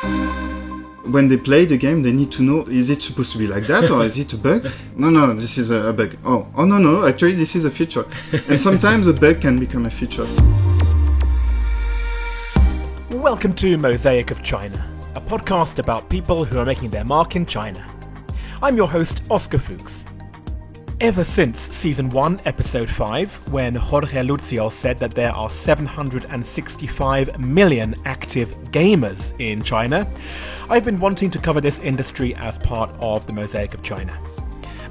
When they play the game, they need to know is it supposed to be like that or is it a bug? No, no, this is a, bug. Oh, oh no, no, actually this is a feature. And sometimes a bug can become a feature. Welcome to Mosaic of China, a podcast about people who are making their mark in China. I'm your host, Oscar Fuchs. Ever since season 1, episode 5, when Jorge Lucio said that there are 765 million active gamers in China, I've been wanting to cover this industry as part of the Mosaic of China.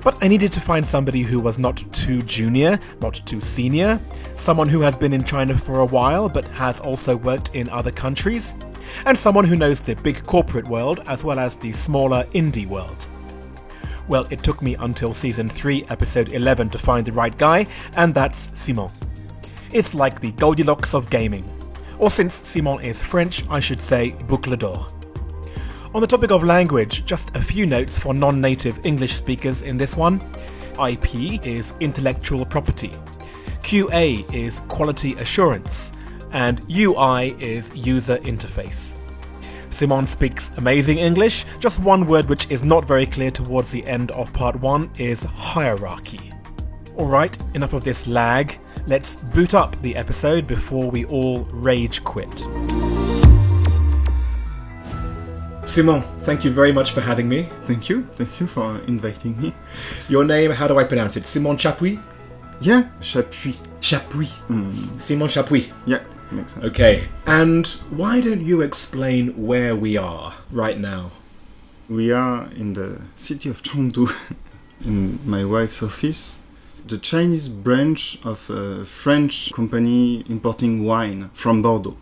But I needed to find somebody who was not too junior, not too senior, someone who has been in China for a while but has also worked in other countries, and someone who knows the big corporate world as well as the smaller indie world. Well, it took me until season 3, episode 11 to find the right guy, and that's Simon. It's like the Goldilocks of gaming. Or since Simon is French, I should say Boucle d'Or. On the topic of language, just a few notes for non native English speakers in this one. IP is intellectual property, QA is quality assurance, and UI is user interface. Simon speaks amazing English. Just one word which is not very clear towards the end of part one is hierarchy. Alright, enough of this lag. Let's boot up the episode before we all rage quit. Simon, thank you very much for having me. Thank you, thank you for inviting me. Your name, how do I pronounce it? Simon Chapuis? Yeah, Chapuis. Chapuis. Mm, Simon Chapuis. yeah, makes sense. Okay, and why don't you explain where we are right now? We are in the city of Chengdu, in my wife's office. The Chinese branch of a French company importing wine from Bordeaux.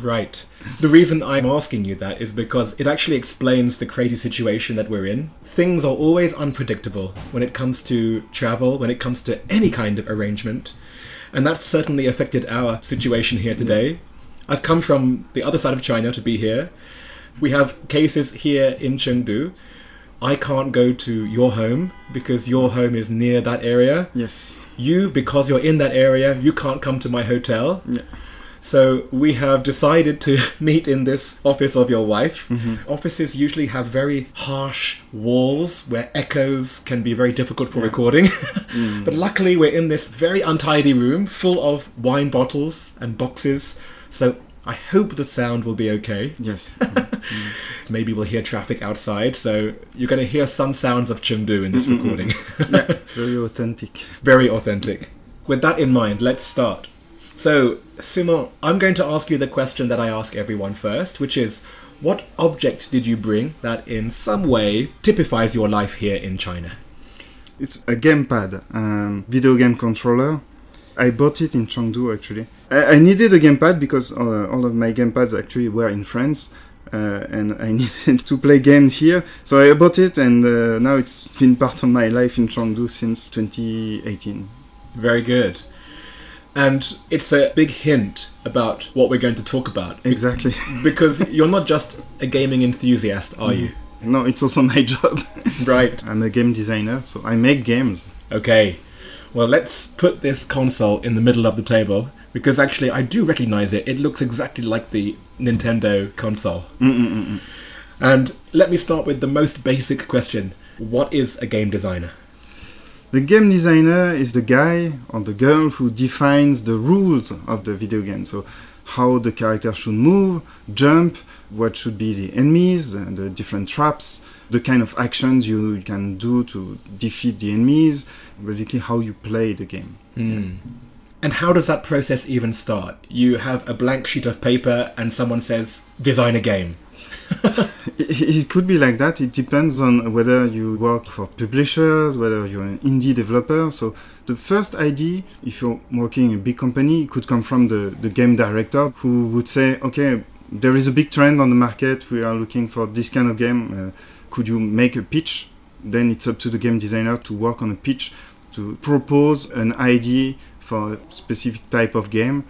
Right. The reason I'm asking you that is because it actually explains the crazy situation that we're in. Things are always unpredictable when it comes to travel, when it comes to any kind of arrangement. And that's certainly affected our situation here today. I've come from the other side of China to be here. We have cases here in Chengdu. I can't go to your home because your home is near that area. Yes. You, because you're in that area, you can't come to my hotel. Yeah. So we have decided to meet in this office of your wife. Mm-hmm. Offices usually have very harsh walls where echoes can be very difficult for recording. Mm. but luckily, we're in this very untidy room full of wine bottles and boxes. So I hope the sound will be okay. Yes. Maybe we'll hear traffic outside. So you're going to hear some sounds of Chengdu in this Mm-mm-mm. recording. yeah. Very authentic. very authentic. With that in mind, let's start. So, Simon, I'm going to ask you the question that I ask everyone first, which is what object did you bring that in some way typifies your life here in China? It's a gamepad, um, video game controller. I bought it in Chengdu actually. I, I needed a gamepad because uh, all of my gamepads actually were in France, uh, and I needed to play games here. So I bought it, and uh, now it's been part of my life in Chengdu since 2018. Very good. And it's a big hint about what we're going to talk about. Exactly. Because you're not just a gaming enthusiast, are mm. you? no, it's also my job. Right. I'm a game designer, so I make games. Okay. Well, let's put this console in the middle of the table because actually I do recognize it. It looks exactly like the Nintendo console. Mm-mm-mm. And let me start with the most basic question What is a game designer? The game designer is the guy or the girl who defines the rules of the video game. So, how the character should move, jump, what should be the enemies, and the different traps, the kind of actions you can do to defeat the enemies, basically, how you play the game. Hmm. And how does that process even start? You have a blank sheet of paper and someone says, design a game. It, could be like that. It depends on whether you work for publishers, whether you're an indie developer. So the first idea, if you're working in a big company, could come from the, the game director who would say, okay, there is a big trend on the market. We are looking for this kind of game. Uh, could you make a pitch? Then it's up to the game designer to work on a pitch, to propose an idea for a specific type of game.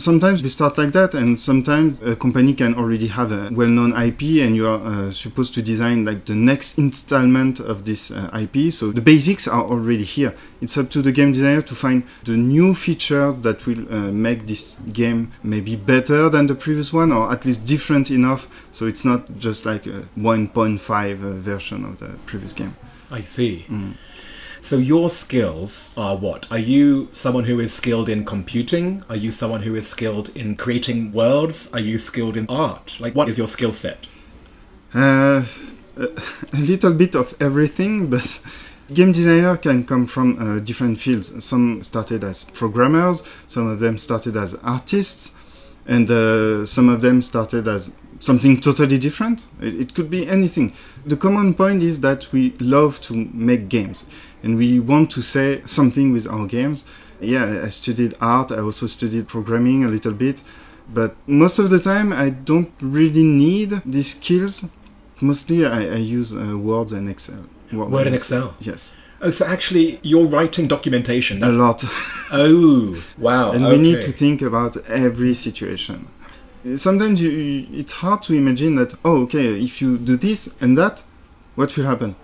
Sometimes we start like that and sometimes a company can already have a well-known ip and you are uh, supposed to design like the next installment of this uh, ip so the basics are already here it's up to the game designer to find the new features that will uh, make this game maybe better than the previous one or at least different enough so it's not just like a 1.5 uh, version of the previous game I see. Mm. So your skills are what? Are you someone who is skilled in computing? Are you someone who is skilled in creating worlds? Are you skilled in art? Like what is your skill set? Uh, a little bit of everything, but game designer can come from uh, different fields. Some started as programmers, some of them started as artists, and uh, some of them started as something totally different. It, it could be anything. The common point is that we love to make games, and we want to say something with our games. Yeah, I studied art. I also studied programming a little bit, but most of the time I don't really need these skills Mostly, I, I use uh, Word and Excel. Word and Excel. Yes, Oh, so actually you're writing documentation. a lot, Oh, wow. and okay. we need to think about every situation. Sometimes you, you, it's hard to imagine that. Oh, okay, if you do this and that, what will happen?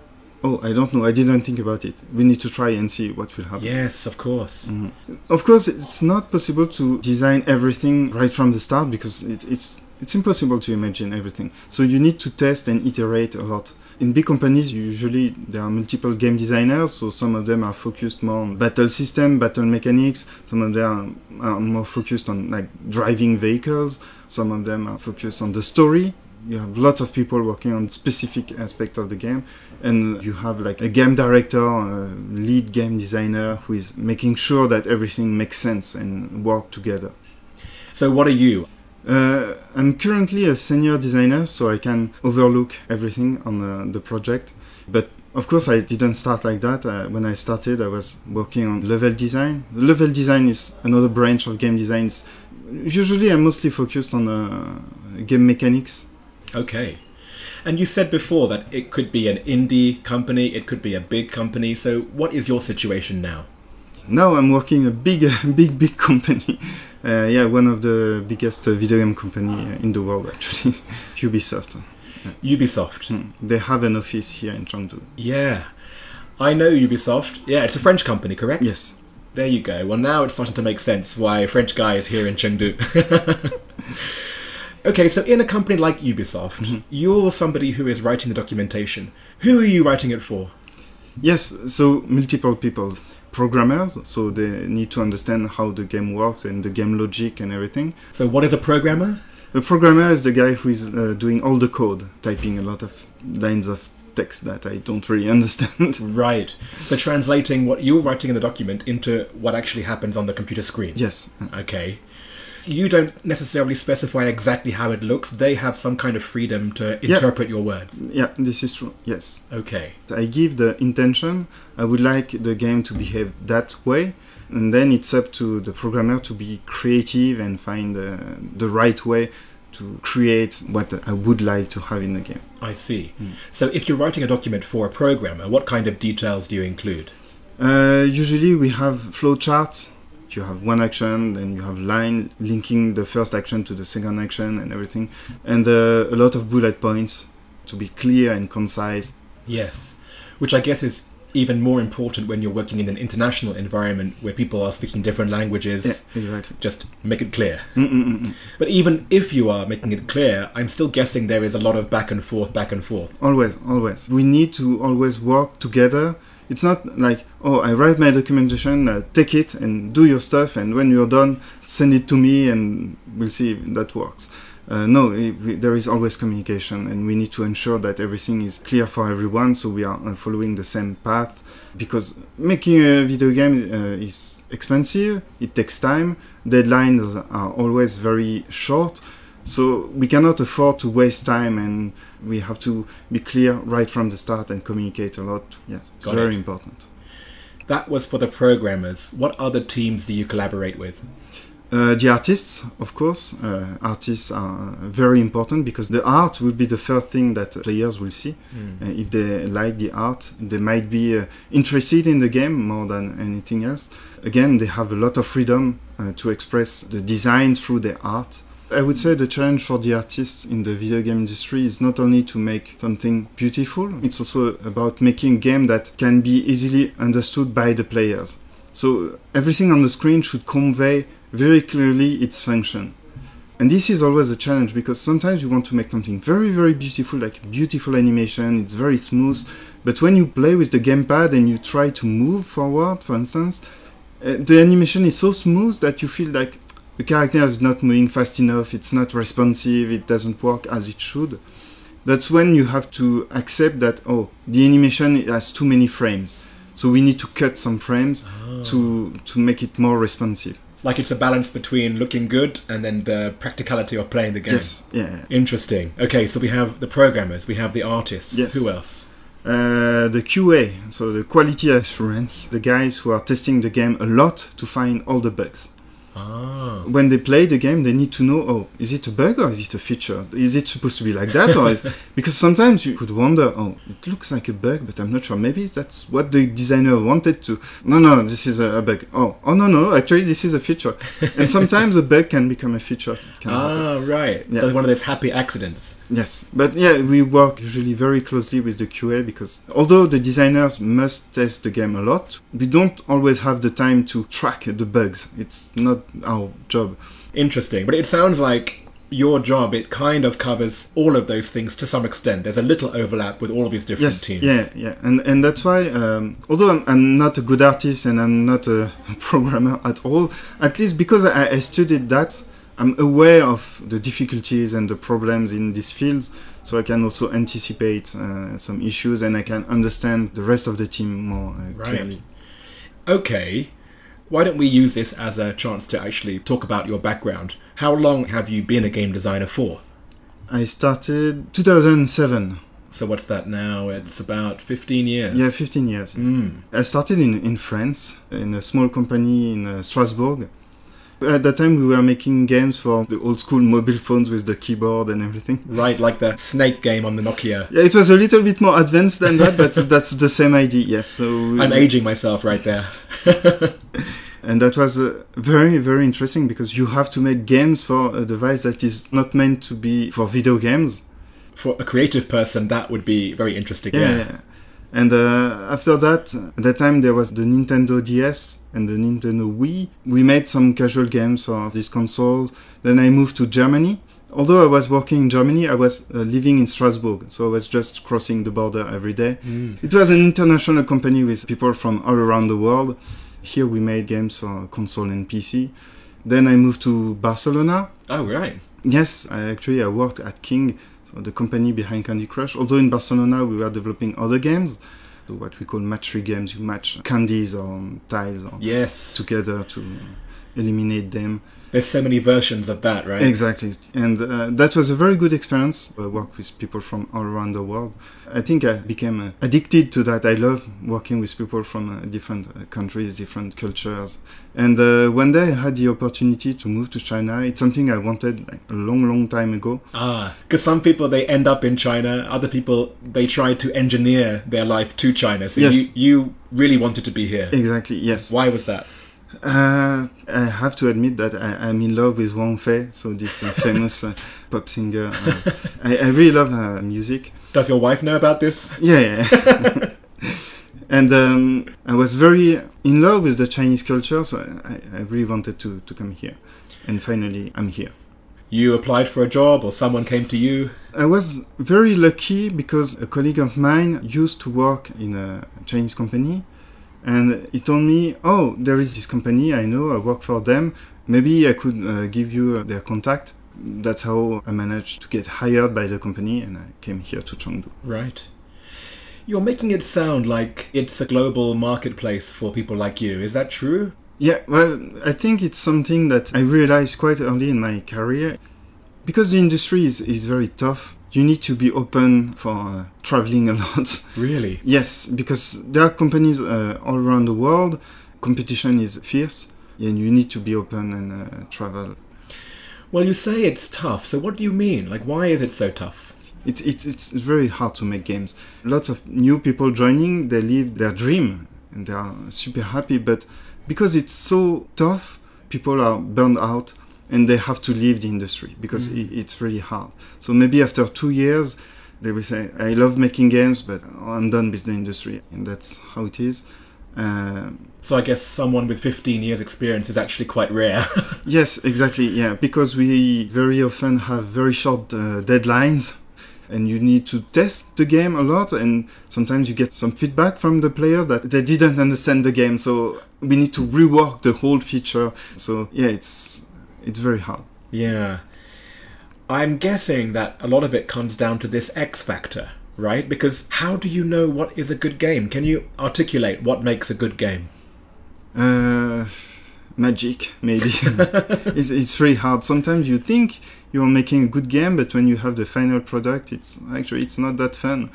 Oh, I don't know. I didn't think about it. We need to try and see what will happen. Yes, of course. Mhm. Of course, it's not possible to design everything right from the start because it, it's it's impossible to imagine everything. So you need to test and iterate a lot. In big companies, usually there are multiple game designers, so some of them are focused more on battle system, battle mechanics. Some of them are, more focused on like driving vehicles. Some of them are focused on the story. You have lots of people working on specific aspect of the game, and you have like a game director, a lead game designer who is making sure that everything makes sense and work together. So what are you? Uh, I'm currently a senior designer, so I can overlook everything on uh, the project. But of course, I didn't start like that. Uh, when I started, I was working on level design. Level design is another branch of game design. Usually, I'm mostly focused on uh, game mechanics. Okay. And you said before that it could be an indie company, it could be a big company. So what is your situation now? Now I'm working a big, big, big company. Uh, yeah, one of the biggest uh, video game company uh, in the world, actually, Ubisoft. Ubisoft. Hmm. They have an office here in Chengdu. Yeah. I know Ubisoft. Yeah, it's a French company, correct? Yes. There you go. Well, now it's starting to make sense why a French guy is here in Chengdu. okay, so in a company like Ubisoft, you're somebody who is writing the documentation. Who are you writing it for? Yes, so multiple people. Programmers, so they need to understand how the game works and the game logic and everything. So, what is a programmer? A programmer is the guy who is uh, doing all the code, typing a lot of lines of text that I don't really understand. Right. So, translating what you're writing in the document into what actually happens on the computer screen. yes, Okay. You don't necessarily specify exactly how it looks, they have some kind of freedom to Yeah. interpret your words. yeah, this is true. Yes. Okay. I give the intention. I would like the game to behave that way, and then it's up to the programmer to be creative and find uh, the right way to create what I would like to have in the game. I see. So, if you're writing a document for a programmer, what kind of details do you include? Uh, usually we have flowcharts. You have one action, then you have line linking the first action to the second action and everything, and uh, a lot of bullet points to be clear and concise. Yes. Which I guess is even more important when you're working in an international environment where people are speaking different languages. Yeah, exactly. Just make it clear. Mm-mm-mm. But even if you are making it clear, I'm still guessing there is a lot of back and forth, back and forth. Always, always. We need to always work together. It's not like, oh, I write my documentation, uh, take it and do your stuff, and when you're done, send it to me and we'll see if that works. Uh, no, it, we, there is always communication, and we need to ensure that everything is clear for everyone so we are uh, following the same path. Because making a video game uh, is expensive, it takes time, deadlines are always very short, so we cannot afford to waste time and we have to be clear right from the start and communicate a lot. Yes, it's Got very it. important. That was for the programmers. What other teams do you collaborate with? Uh, the artists, of course, uh, artists are very important because the art will be the first thing that players will see. Uh, if they like the art, they might be uh, interested in the game more than anything else. Again, they have a lot of freedom uh, to express the design through their art. I would say the challenge for the artists in the video game industry is not only to make something beautiful, it's also about making a game that can be easily understood by the players. So everything on the screen should convey very clearly its function. And this is always a challenge because sometimes you want to make something very, very beautiful, like beautiful animation, it's very smooth. But when you play with the gamepad and you try to move forward, for instance, uh, the animation is so smooth that you feel like the character is not moving fast enough, it's not responsive, it doesn't work as it should. That's when you have to accept that, oh, the animation has too many frames. So we need to cut some frames to, to make it more responsive. Like it's a balance between looking good and then the practicality of playing the game. Yes, yeah. Interesting. Okay, so we have the programmers, we have the artists. Yes. Who else? Uh, the QA, so the quality assurance, the guys who are testing the game a lot to find all the bugs. Ah. When they play the game, they need to know, oh, is it a bug or is it a feature? Is it supposed to be like that, or is because sometimes you could wonder, oh, it looks like a bug, but I'm not sure. Maybe that's what the designer wanted to. No, no, this is a, bug. Oh, oh no, no, actually this is a feature. and sometimes a bug can become a feature. Can happen. Ah, right. Yeah. That's one of those happy accidents. Yes, but yeah, we work usually very closely with the QA because although the designers must test the game a lot, we don't always have the time to track the bugs. It's not our job. Interesting. But it sounds like your job, it kind of covers all of those things to some extent. There's a little overlap with all of these different Yes, teams. yeah, yeah, and and that's why, um, although I'm, I'm not a good artist and I'm not a programmer at all, at least because I, I studied that, I'm aware of the difficulties and the problems in these fields, so I can also anticipate uh, some issues and I can understand the rest of the team more uh, Right. clearly. Okay. Why don't we use this as a chance to actually talk about your background? How long have you been a game designer for? I started 2007. So what's that now? It's about 15 years. Yeah, 15 years. Mm. I started in, in France, in a small company in uh, Strasbourg. At that time, we were making games for the old school mobile phones with the keyboard and everything. Right, like the snake game on the Nokia. Yeah, it was a little bit more advanced than that, but that's the same idea. Yes, so I'm aging myself right there. and that was uh, very very interesting because you have to make games for a device that is not meant to be for video games. For a creative person, that would be very interesting. Yeah. Yeah. And uh, after that, at that time there was the Nintendo DS and the Nintendo Wii. We made some casual games for these consoles. Then I moved to Germany. Although I was working in Germany, I was uh, living in Strasbourg, so I was just crossing the border every day. Mm. It was an international company with people from all around the world. Here we made games for console and PC. Then I moved to Barcelona. Oh, right. Yes, I actually I worked at King, so the company behind Candy Crush. Although in Barcelona we were developing other games, so what we call match three games. You match candies or tiles or Yes. together to eliminate them. There's so many versions of that, right? Exactly, and uh, that was a very good experience. I worked with people from all around the world. I think I became uh, addicted to that. I love working with people from uh, different uh, countries, different cultures. And uh, one day I had the opportunity to move to China. It's something I wanted like a long, long time ago. Ah, because some people they end up in China. Other people they try to engineer their life to China. So Yes. you you really wanted to be here. Exactly, yes. Why was that? Uh, I have to admit that I, I'm in love with Wang Fei, so this uh, famous uh, pop singer. Uh, I, I really love her music. Does your wife know about this? Yeah, yeah. and um, I was very in love with the Chinese culture, so I, I really wanted to, to come here. And finally, I'm here. You applied for a job, or someone came to you? I was very lucky because a colleague of mine used to work in a Chinese company, and he told me, "Oh, there is this company I know. I work for them. Maybe I could uh, give you uh, their contact." That's how I managed to get hired by the company, and I came here to Chengdu. Right. You're making it sound like it's a global marketplace for people like you. Is that true? Yeah, well, I think it's something that I realized quite early in my career. Because the industry is, is very tough, you need to be open for uh, traveling a lot. Really? yes, because there are companies uh, all around the world, competition is fierce, and you need to be open and uh, travel. Well, you say it's tough. So what do you mean? Like, why is it so tough? It's, it's, it's very hard to make games. Lots of new people joining, they live their dream and they are super happy, but because it's so tough, people are burned out and they have to leave the industry because it, it's really hard. So maybe after two years, they will say, "I love making games, but I'm done with the industry," and that's how it is. Um, So I guess someone with 15 years experience is actually quite rare. Yes, exactly. Yeah, because we very often have very short uh, deadlines, and you need to test the game a lot, and sometimes you get some feedback from the players that they didn't understand the game, so we need to rework the whole feature. So yeah, it's it's very hard. yeah. I'm guessing that a lot of it comes down to this X factor, right? Because how do you know what is a good game? Can you articulate what makes a good game? Uh, magic, maybe. it's, it's very hard. Sometimes you think you're making a good game, but when you have the final product, it's actually it's not that fun.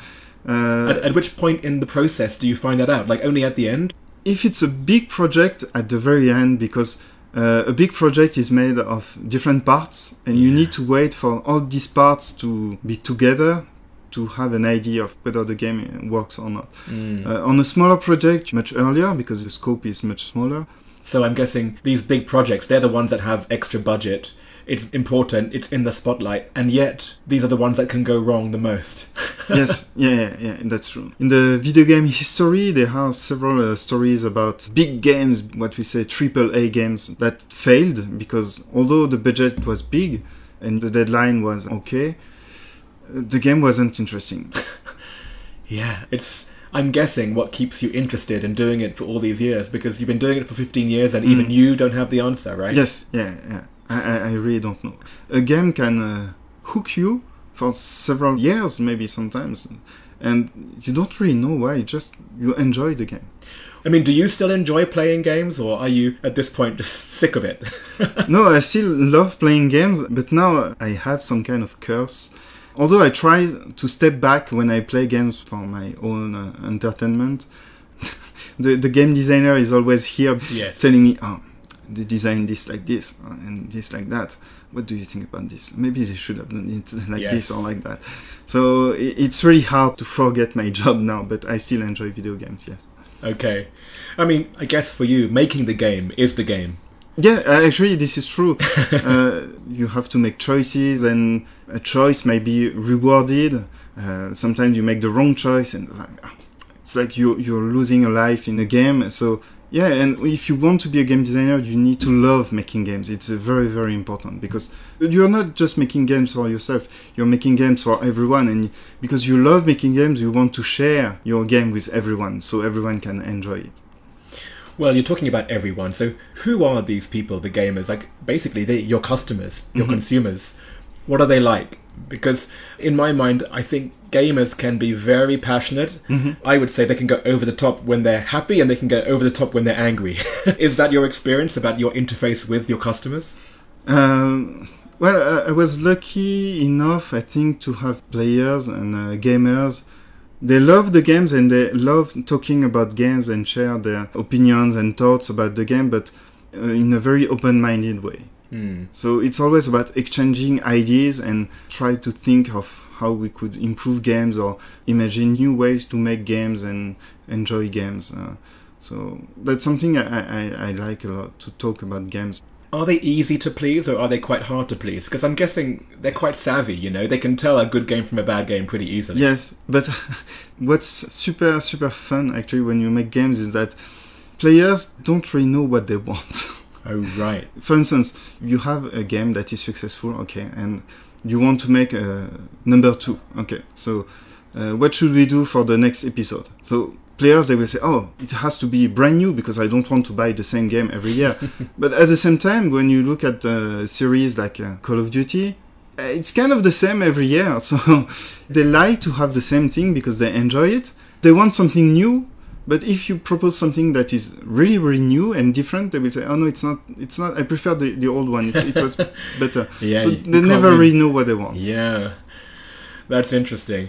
Uh, At, at which point in the process do you find that out? Like only at the end? if it's a big project at the very end because uh, a big project is made of different parts and you need to wait for all these parts to be together to have an idea of whether the game works or not. Uh, on a smaller project much earlier because the scope is much smaller. So I'm guessing these big projects, they're the ones that have extra budget. It's important, it's in the spotlight, and yet these are the ones that can go wrong the most. yes, yeah, yeah, yeah, that's true. In the video game history, there are several uh, stories about big games, what we say triple A games, that failed because although the budget was big and the deadline was okay, the game wasn't interesting. Yeah, it's. I'm guessing what keeps you interested in doing it for all these years because you've been doing it for 15 years and even you don't have the answer, right? yes, yeah, yeah. I, I, really don't know. A game can uh, hook you for several years, maybe sometimes, and you don't really know why. you Just you enjoy the game. I mean, do you still enjoy playing games or are you at this point just sick of it? no, I still love playing games, but now I have some kind of curse. Although I try to step back when I play games for my own uh, entertainment, the, the game designer is always here Yes. telling me, oh, they designed this like this uh, and this like that. What do you think about this? Maybe they should have done it like Yes. this or like that. So it's really hard to forget my job now, but I still enjoy video games, yes. okay. I mean, I guess for you, making the game is the game. Yeah, actually, this is true. uh, you have to make choices, and a choice may be rewarded. Uh, sometimes you make the wrong choice, and it's like you you're losing a life in a game. So yeah, and if you want to be a game designer, you need to love making games. It's very very important because you're not just making games for yourself. You're making games for everyone, and because you love making games, you want to share your game with everyone, so everyone can enjoy it. Well, you're talking about everyone. So, who are these people, the gamers? Like, basically, they your customers, your mm-hmm. consumers. What are they like? Because in my mind, I think gamers can be very passionate. I would say they can go over the top when they're happy, and they can go over the top when they're angry. Is that your experience about your interface with your customers? Um, well, I, I was lucky enough, I think, to have players and uh, gamers. They love the games and they love talking about games and share their opinions and thoughts about the game, but uh, in a very open-minded way. Hmm. So it's always about exchanging ideas and try to think of how we could improve games or imagine new ways to make games and enjoy games. Uh, so that's something I, I, I like a lot to talk about games. Are they easy to please or are they quite hard to please? Because I'm guessing they're quite savvy, you know? They can tell a good game from a bad game pretty easily. Yes, but what's super super fun actually when you make games is that players don't really know what they want. Oh, right. For instance, you have a game that is successful, okay, and you want to make a number two, okay. So, uh, what should we do for the next episode? So, players they will say, "Oh, it has to be brand new because I don't want to buy the same game every year." but at the same time, when you look at a series like uh, Call of Duty, uh, it's kind of the same every year. So they like to have the same thing because they enjoy it. They want something new, but if you propose something that is really, really new and different, they will say, "Oh no, it's not. It's not. I prefer the, the old one. It, it was better." Yeah, so they never really know what they want. Yeah, that's interesting.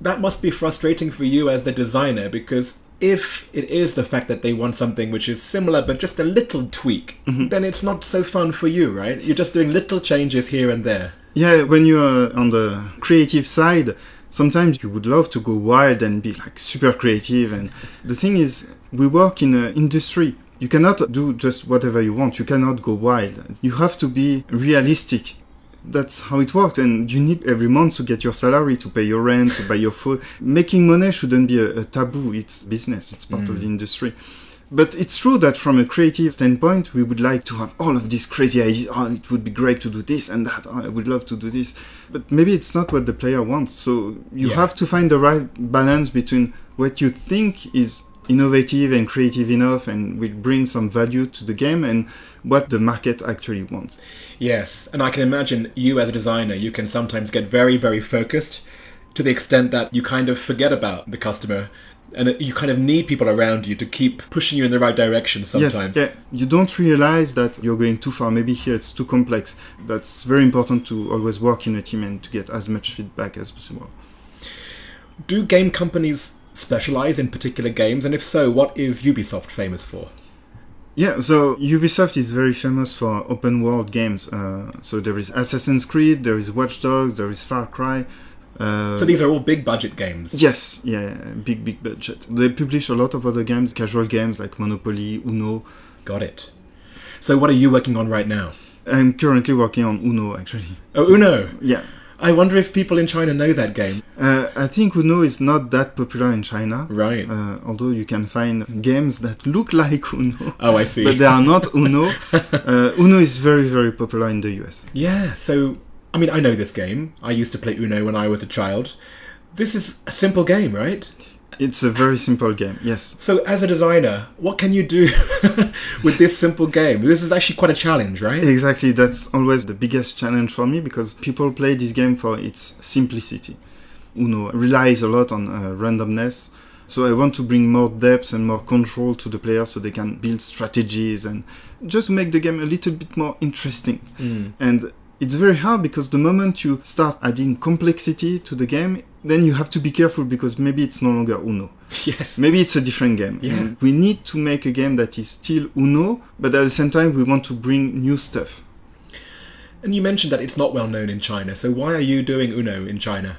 That must be frustrating for you as the designer because if it is the fact that they want something which is similar but just a little tweak, mm-hmm. then it's not so fun for you, right? You're just doing little changes here and there. Yeah, when you're on the creative side, sometimes you would love to go wild and be like super creative. And the thing is, we work in an industry. you cannot do just whatever you want. You cannot go wild. You have to be realistic. That's how it works, and you need every month to get your salary, to pay your rent, to buy your food. Making money shouldn't be a, a taboo. It's business. It's part of mm. the industry. But it's true that from a creative standpoint, we would like to have all of these crazy ideas. Oh, it would be great to do this and that. Oh, I would love to do this. But maybe it's not what the player wants. So you Yeah. have to find the right balance between what you think is innovative and creative enough and will bring some value to the game and what the market actually wants. Yes, and I can imagine you as a designer, you can sometimes get very, very focused to the extent that you kind of forget about the customer and you kind of need people around you to keep pushing you in the right direction sometimes. Yes, yeah. You don't realize that you're going too far. Maybe here it's too complex. That's very important to always work in a team and to get as much feedback as possible. Do game companies specialize in particular games? And if so, what is Ubisoft famous for? Yeah, so Ubisoft is very famous for open world games. Uh, so there is Assassin's Creed, there is Watch Dogs, there is Far Cry. Uh, So these are all big budget games. yes, yeah, big, big budget. They publish a lot of other games, casual games like Monopoly, Uno. Got it. So what are you working on right now? I'm currently working on Uno, actually. Oh, Uno. Yeah. I wonder if people in China know that game. Uh, I think Uno is not that popular in China. Right. Uh, although you can find games that look like Uno. Oh, I see. but they are not Uno. uh, Uno is very, very popular in the US. Yeah, so I mean, I know this game. I used to play Uno when I was a child. This is a simple game, right? It's a very simple game, yes. So, as a designer, what can you do with this simple game? This is actually quite a challenge, right? Exactly, that's always the biggest challenge for me because people play this game for its simplicity. Uno relies a lot on uh, randomness, so I want to bring more depth and more control to the player so they can build strategies and just make the game a little bit more interesting. And it's very hard because the moment you start adding complexity to the game, then you have to be careful because maybe it's no longer Uno. Yes. Maybe it's a different game. Yeah. And we need to make a game that is still Uno, but at the same time, we want to bring new stuff. And you mentioned that it's not well known in China. So, why are you doing Uno in China?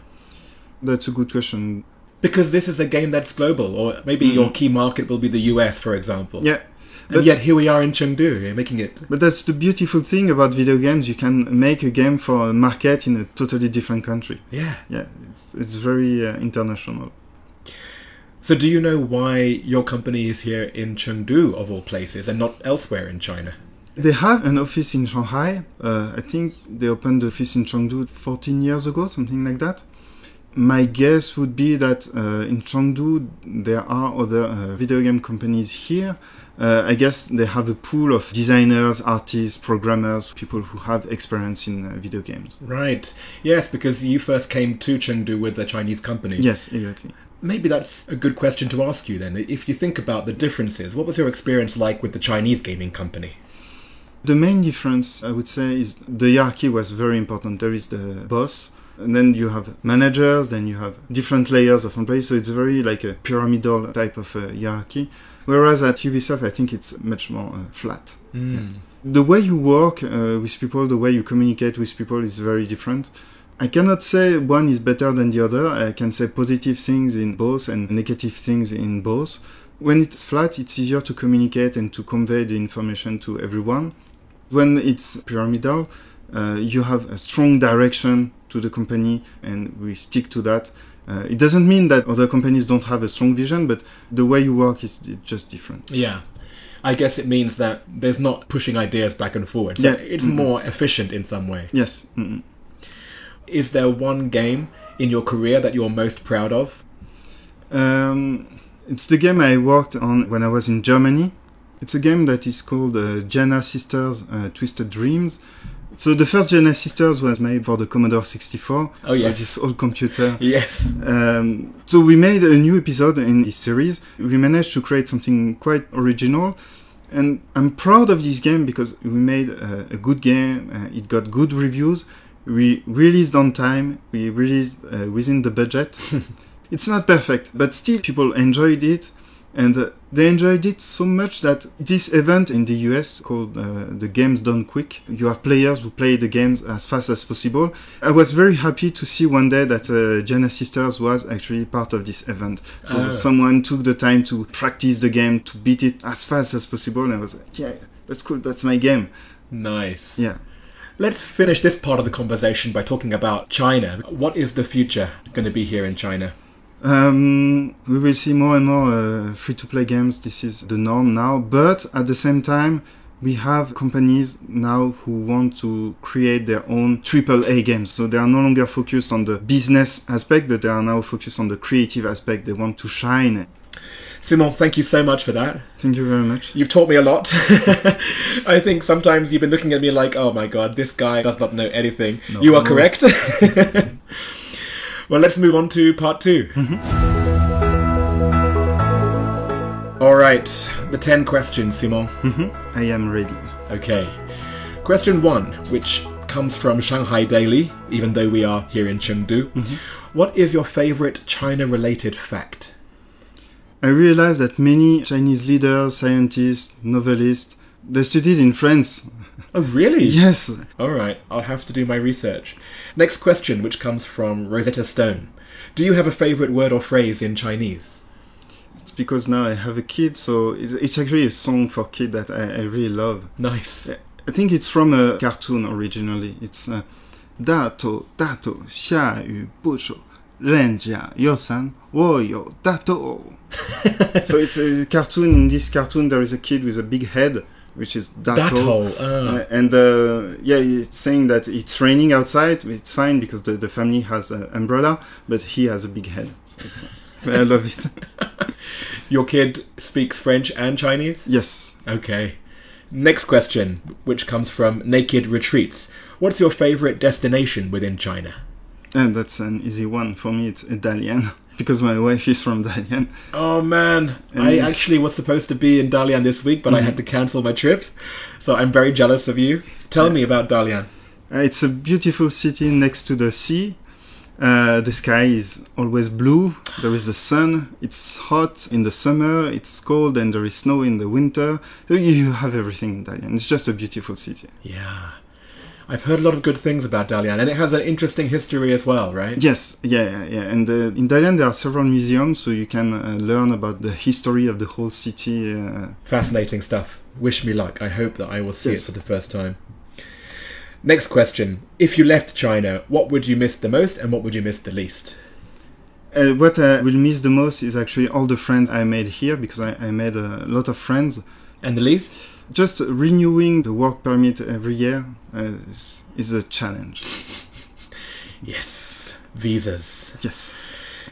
That's a good question. Because this is a game that's global, or maybe your mm. key market will be the US, for example. Yeah. And But, yet, here we are in Chengdu, making it. but that's the beautiful thing about video games. You can make a game for a market in a totally different country. Yeah. Yeah, it's, it's very uh, international. So, do you know why your company is here in Chengdu, of all places, and not elsewhere in China? They have an office in Shanghai. Uh, I think they opened the office in Chengdu 14 years ago, something like that. My guess would be that uh, in Chengdu there are other uh, video game companies here. Uh, I guess they have a pool of designers, artists, programmers, people who have experience in uh, video games. Right. Yes, because you first came to Chengdu with a Chinese company. Yes, exactly. Maybe that's a good question to ask you then. If you think about the differences, what was your experience like with the Chinese gaming company? The main difference, I would say, is the hierarchy was very important. There is the boss, and then you have managers, then you have different layers of employees. So it's very like a pyramidal type of uh, hierarchy. Whereas at Ubisoft, I think it's much more uh, flat. The way you work uh, with people, the way you communicate with people is very different. I cannot say one is better than the other. I can say positive things in both and negative things in both. When it's flat, it's easier to communicate and to convey the information to everyone. When it's pyramidal, uh, you have a strong direction to the company and we stick to that. Uh, it doesn't mean that other companies don't have a strong vision, but the way you work is just different. Yeah. I guess it means that there's not pushing ideas back and forward. So Yeah. it's more efficient in some way. Yes. mm Is there one game in your career that you're most proud of? Um, it's the game I worked on when I was in Germany. It's a game that is called uh, Giana Sisters uh, Twisted Dreams. So the first Giana Sisters was made for the Commodore 64. Oh, so yes. this old computer. Yes. Um, so we made a new episode in this series. We managed to create something quite original, and I'm proud of this game because we made a, a good game. Uh, it got good reviews. We released on time. We released uh, within the budget. it's not perfect, but still people enjoyed it. And uh, they enjoyed it so much that this event in the US called uh, the Games Done Quick, you have players who play the games as fast as possible. I was very happy to see one day that uh, Sisters was actually part of this event. So Ah. someone took the time to practice the game, to beat it as fast as possible. And I was like, yeah, that's cool, that's my game. Nice. Yeah. Let's finish this part of the conversation by talking about China. What is the future going to be here in China? Um, we will see more and more uh, free-to-play games. This is the norm now. But at the same time, we have companies now who want to create their own AAA games. So they are no longer focused on the business aspect, but they are now focused on the creative aspect. They want to shine. Simon, thank you so much for that. Thank you very much. You've taught me a lot. I think sometimes you've been looking at me like, oh my god, this guy does not know anything. No. you are correct. well, let's move on to part 2 mm-hmm. All right, the 10 questions, Simon. Mm-hmm. I am ready. Okay. Question one, which comes from Shanghai Daily, even though we are here in Chengdu. Mm-hmm. What is your favorite China related fact? I realized that many Chinese leaders, scientists, novelists, they studied in France. Oh, really? Yes. All right, I'll have to do my research. Next question, which comes from Rosetta Stone Do you have a favorite word or phrase in Chinese? It's because now I have a kid, so it's, it's actually a song for kid that I, I, really love. Nice. I think it's from a cartoon originally. It's uh, Dato Dato Xia Yu Busho. Renja Yosan Woyo Dato. so it's a cartoon. In this cartoon, there is a kid with a big head which is dato. Dato. ah. Uh, and uh, yeah, it's saying that it's raining outside. It's fine because the, the family has an umbrella, but he has a big head. So it's, uh, I love it. Your kid speaks French and Chinese? yes. Okay. Next question, which comes from Naked Retreats. What's your favorite destination within China? And that's an easy one for me. It's Dalian because my wife is from Dalian. Oh man, And I this- actually was supposed to be in Dalian this week, but I had to cancel my trip. So I'm very jealous of you. Tell me about Dalian. Uh, it's a beautiful city next to the sea. Uh, the sky is always blue. There is the sun. It's hot in the summer. It's cold and there is snow in the winter. So you have everything in Dalian. It's just a beautiful city. Yeah. I've heard a lot of good things about Dalian, and it has an interesting history as well, right? Yes, yeah, yeah, yeah. And uh, in Dalian there are several museums, so you can uh, learn about the history of the whole city. Uh, Fascinating stuff. Wish me luck. I hope that I will see Yes. it for the first time. Next question. If you left China, what would you miss the most and what would you miss the least? Uh, what I will miss the most is actually all the friends I made here because I, I made a lot of friends. And the least? Just renewing the work permit every year uh, is, is a challenge. Yes. Visas. Yes.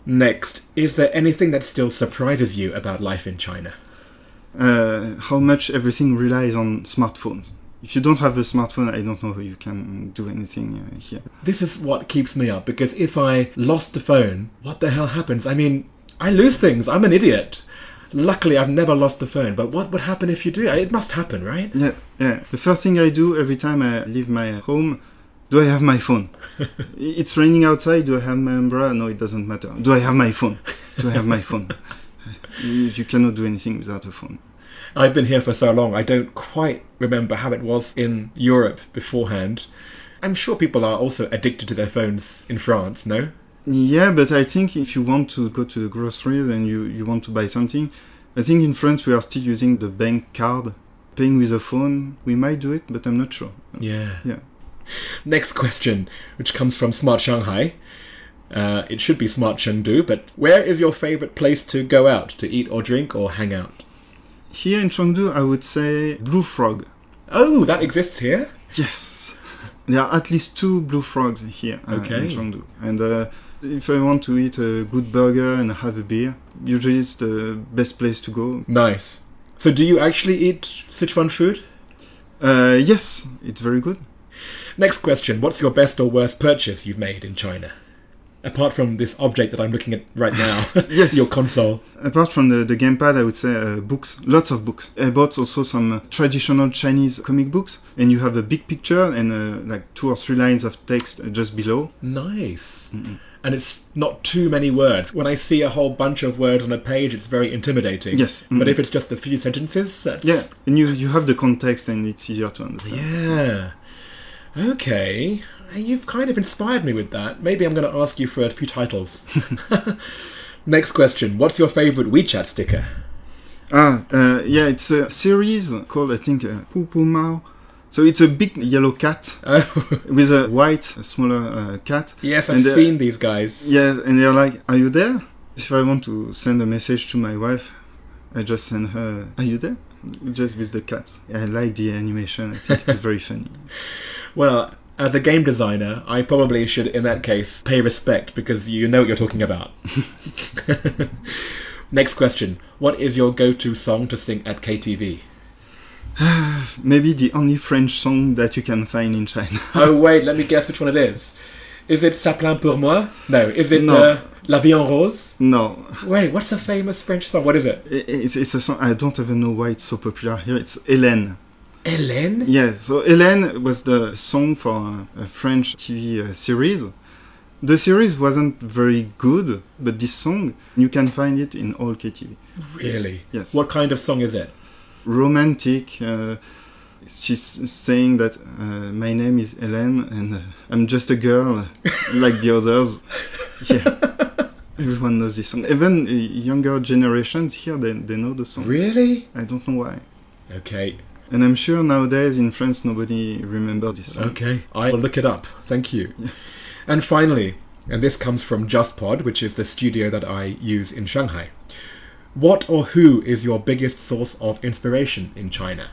Next, is there anything that still surprises you about life in China? Uh, how much everything relies on smartphones. If you don't have a smartphone, I don't know how you can do anything uh, here. This is what keeps me up because if I lost the phone, what the hell happens? I mean, I lose things. I'm an idiot. Luckily, I've never lost the phone, but what would happen if you do? It must happen, right? Yeah, yeah. The first thing I do every time I leave my home, do I have my phone? it's raining outside. Do I have my umbrella? No, it doesn't matter. Do I have my phone? Do I have my phone? you, you cannot do anything without a phone. I've been here for so long, I don't quite remember how it was in Europe beforehand. I'm sure people are also addicted to their phones in France, no? Yeah, but I think if you want to go to the groceries and you, you want to buy something, I think in France we are still using the bank card. Paying with a phone, we might do it, but I'm not sure. Yeah. Yeah. Next question, which comes from Smart Shanghai. Uh, it should be Smart Chengdu, but where is your favorite place to go out to eat or drink or hang out? Here in Chengdu, I would say Blue Frog. Oh, that exists here? Yes, there are at least two Blue Frogs here uh, in Chengdu. And uh, if I want to eat a good burger and have a beer, usually it's the best place to go. Nice. So, do you actually eat Sichuan food? Uh, yes, it's very good. Next question What's your best or worst purchase you've made in China? Apart from this object that I'm looking at right now, Yes. your console. Apart from the, the gamepad, I would say uh, books, lots of books. I bought also some uh, traditional Chinese comic books, and you have a big picture and uh, like two or three lines of text uh, just below. Nice. And it's not too many words. When I see a whole bunch of words on a page, it's very intimidating. Yes. But Mhm. if it's just a few sentences, that's. Yeah, and you, you have the context and it's easier to understand. Yeah. Okay. You've kind of inspired me with that. Maybe I'm going to ask you for a few titles. Next question. What's your favorite WeChat sticker? Ah, uh, yeah, it's a series called, I think, uh, Poo Poo Mao. So it's a big yellow cat with a white, smaller uh, cat. yes, I've And, uh, seen these guys. Yes, and they're like, "Are you there?" If I want to send a message to my wife, I just send her, "Are you there?" Just with the cat. I like the animation. I think it's very funny. Well, as a game designer, I probably should, in that case, pay respect because you know what you're talking about. Next question. What is your go to song to sing at KTV? Maybe the only French song that you can find in China. oh, wait, let me guess which one it is. Is it Ça plane pour moi? No. Is it No. uh, La Vie en Rose? no, Wait, what's the famous French song? What is it? It's, it's a song. I don't even know why it's so popular here. It's Hélène. Hélène? Yeah, so Hélène was the song for a French TV uh, series. The series wasn't very good, but this song you can find it in all KTV. Really? Yes. What kind of song is it? Romantic. Uh, she's saying that uh, my name is Hélène and uh, I'm just a girl like the others. Yeah. Everyone knows this song. Even younger generations here, they, they know the song. Really? I don't know why. Okay, And I'm sure nowadays in France nobody remembers this song. okay. I will look it up. Thank you. And finally, and this comes from JustPod, which is the studio that I use in Shanghai. What or who is your biggest source of inspiration in China?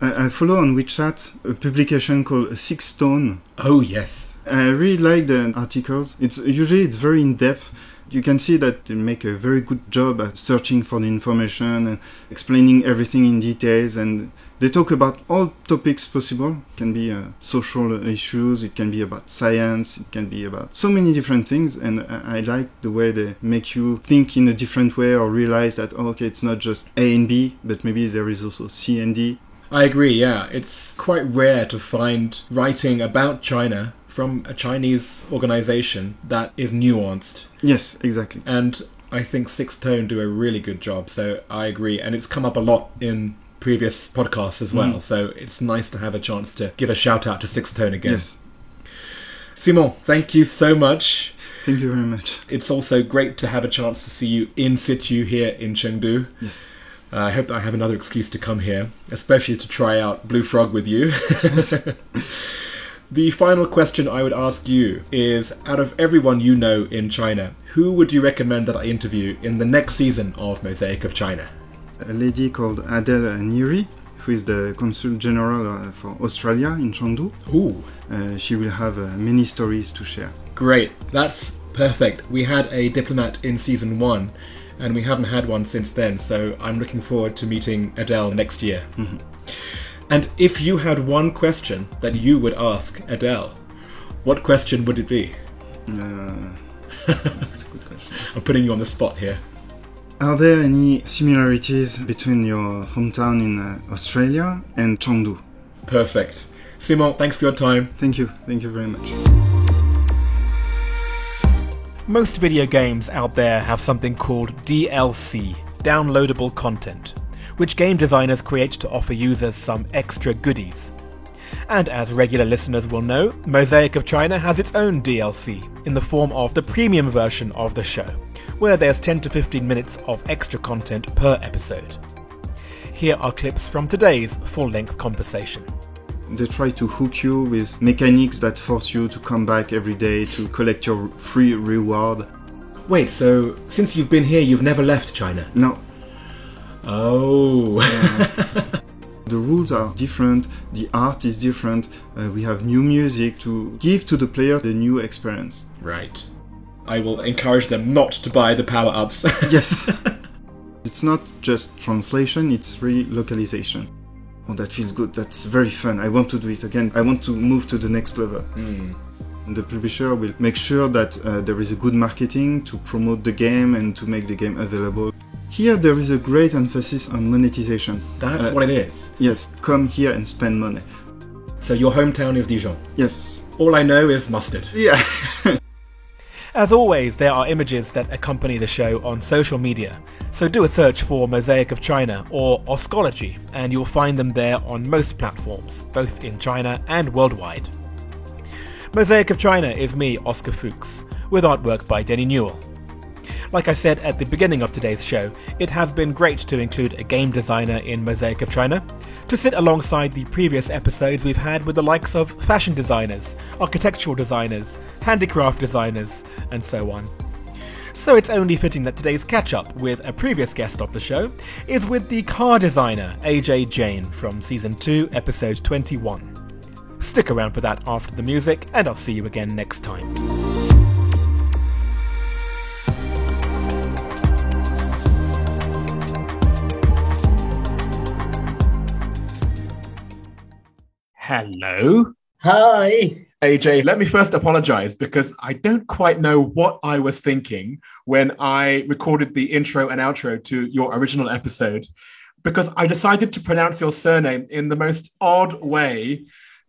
I, I follow on WeChat a publication called Sixth Tone. Oh, yes. I really like the articles. It's usually it's very in depth. You can see that they make a very good job at searching for the information and explaining everything in details. And they talk about all topics possible. It can be uh, social issues. It can be about science. It can be about so many different things. And I, I like the way they make you think in a different way or realize that oh, okay, it's not just A and B, but maybe there is also C and D. I agree, yeah. It's quite rare to find writing about China from a Chinese organization that is nuanced. Yes, exactly. And I think Sixth Tone do a really good job, so I agree. And it's come up a lot in previous podcasts as well, Mm. so it's nice to have a chance to give a shout out to Sixth Tone again. Yes. Simon, thank you so much. Thank you very much. It's also great to have a chance to see you in situ here in Chengdu. Yes. Uh, I hope I have another excuse to come here, especially to try out Blue Frog with you. the final question I would ask you is out of everyone you know in China, who would you recommend that I interview in the next season of Mosaic of China? a lady called Adele Neri, who is the Consul General uh, for Australia in Chengdu. Ooh, Uh, she will have uh, many stories to share. great. That's perfect. We had a diplomat in season one, and we haven't had one since then, so I'm looking forward to meeting Adele next year. And if you had one question that you would ask Adele, what question would it be? Uh, that's a good question. I'm putting you on the spot here. Are there any similarities between your hometown in uh, Australia and Chengdu? Perfect. Simon, thanks for your time. Thank you. Thank you very much. Most video games out there have something called DLC, downloadable content, which game designers create to offer users some extra goodies. And as regular listeners will know, Mosaic of China has its own DLC in the form of the premium version of the show, where there's 10 to 15 minutes of extra content per episode. Here are clips from today's full length conversation. They try to hook you with mechanics that force you to come back every day to collect your free reward. Wait, so since you've been here, you've never left China? No, Oh. The rules are different, the art is different, uh, we have new music to give to the player the new experience. Right. I will encourage them not to buy the power ups. Yes! it's not just translation, it's really localization. Oh, that feels good, that's very fun, I want to do it again, I want to move to the next level. The publisher will make sure that uh, there is a good marketing to promote the game and to make the game available. Here, there is a great emphasis on monetization. That's uh, what it is. Yes, come here and spend money. So, your hometown is Dijon? Yes. All I know is mustard. Yeah. As always, there are images that accompany the show on social media, so do a search for Mosaic of China or Oscology, and you'll find them there on most platforms, both in China and worldwide. Mosaic of China is me, Oscar Fuchs, with artwork by Denny Newell. Like I said at the beginning of today's show, it has been great to include a game designer in Mosaic of China, to sit alongside the previous episodes we've had with the likes of fashion designers, architectural designers, handicraft designers, and so on. So it's only fitting that today's catch up with a previous guest of the show is with the car designer AJ Jain from season 2, episode 21. Stick around for that after the music, and I'll see you again next time. Hello. Hi. AJ, let me first apologize because I don't quite know what I was thinking when I recorded the intro and outro to your original episode because I decided to pronounce your surname in the most odd way.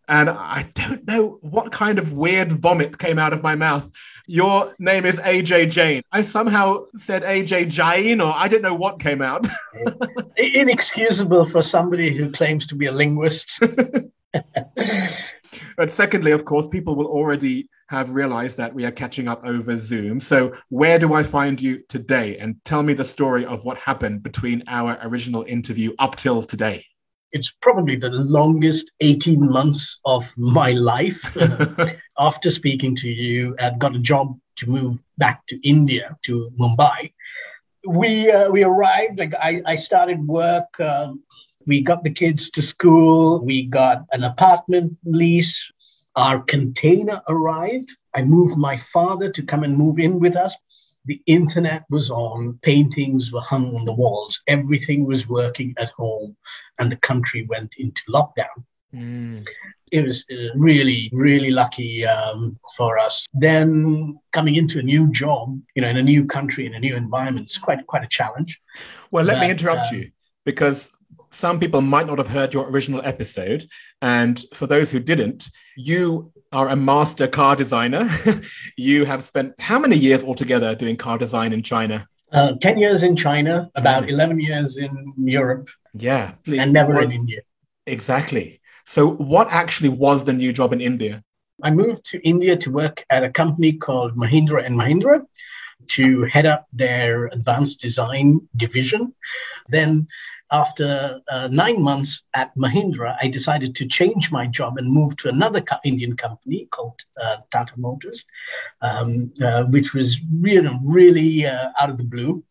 And I don't know what kind of weird vomit came out of my mouth. Your name is AJ Jain. I somehow said AJ Jain, or I don't know what came out. Inexcusable for somebody who claims to be a linguist. But secondly, of course, people will already have realized that we are catching up over Zoom. So, where do I find you today? And tell me the story of what happened between our original interview up till today. It's probably the longest 18 months of my life. After speaking to you, I got a job to move back to India, to Mumbai. We, uh, we arrived, like I, I started work. Um, we got the kids to school. We got an apartment lease. Our container arrived. I moved my father to come and move in with us. The internet was on, paintings were hung on the walls, everything was working at home, and the country went into lockdown. Mm. It was uh, really, really lucky um, for us. Then coming into a new job, you know, in a new country, in a new environment, it's quite quite a challenge. Well, let but, me interrupt um, you because some people might not have heard your original episode. And for those who didn't, you are a master car designer. you have spent how many years altogether doing car design in China? Uh, 10 years in China, about 11 years in Europe. Yeah. Please. And never what, in India. Exactly. So, what actually was the new job in India? I moved to India to work at a company called Mahindra and Mahindra to head up their advanced design division. Then after uh, nine months at Mahindra, I decided to change my job and move to another co- Indian company called uh, Tata Motors, um, uh, which was really, really uh, out of the blue.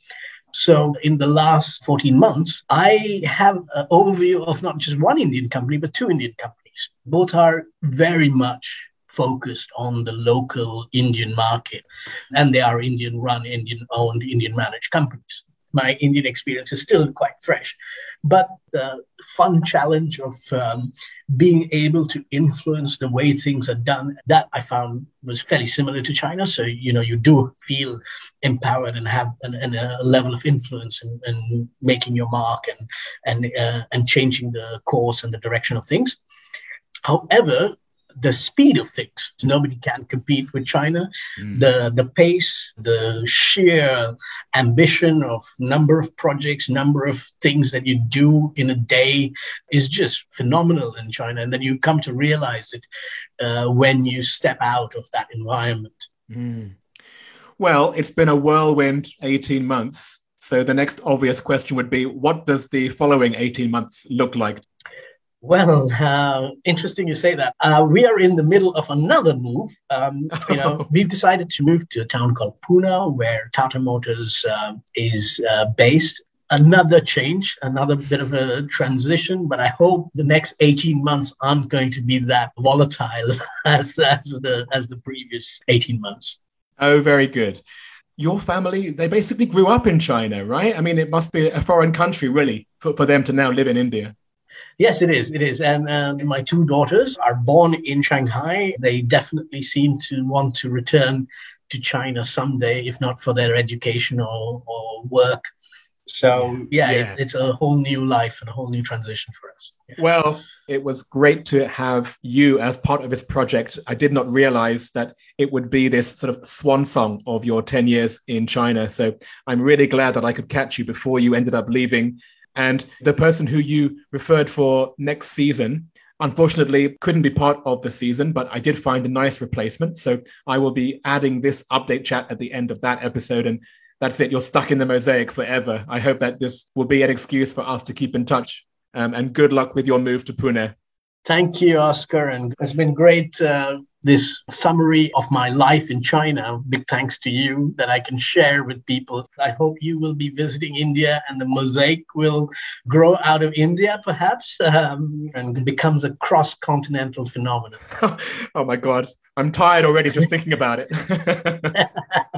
So, in the last 14 months, I have an overview of not just one Indian company, but two Indian companies. Both are very much focused on the local Indian market, and they are Indian run, Indian owned, Indian managed companies my Indian experience is still quite fresh. But the fun challenge of um, being able to influence the way things are done, that I found was fairly similar to China. So, you know, you do feel empowered and have an, an, a level of influence in, in, making your mark and, and, uh, and changing the course and the direction of things. However, the speed of things. Nobody can compete with China. Mm. The the pace, the sheer ambition of number of projects, number of things that you do in a day is just phenomenal in China. And then you come to realize it uh, when you step out of that environment. Mm. Well, it's been a whirlwind 18 months. So the next obvious question would be what does the following 18 months look like? Well, uh, interesting you say that. Uh, we are in the middle of another move. Um, you know, we've decided to move to a town called Pune, where Tata Motors uh, is uh, based. Another change, another bit of a transition, but I hope the next 18 months aren't going to be that volatile as, as, the, as the previous 18 months. Oh, very good. Your family, they basically grew up in China, right? I mean, it must be a foreign country, really, for, for them to now live in India. Yes, it is. It is. And uh, my two daughters are born in Shanghai. They definitely seem to want to return to China someday, if not for their education or, or work. So, yeah, yeah. It, it's a whole new life and a whole new transition for us. Yeah. Well, it was great to have you as part of this project. I did not realize that it would be this sort of swan song of your 10 years in China. So I'm really glad that I could catch you before you ended up leaving. And the person who you referred for next season, unfortunately, couldn't be part of the season, but I did find a nice replacement. So I will be adding this update chat at the end of that episode. And that's it. You're stuck in the mosaic forever. I hope that this will be an excuse for us to keep in touch um, and good luck with your move to Pune. Thank you, Oscar. And it's been great, uh, this summary of my life in China. Big thanks to you that I can share with people. I hope you will be visiting India and the mosaic will grow out of India, perhaps, um, and becomes a cross continental phenomenon. oh, my God. I'm tired already just thinking about it.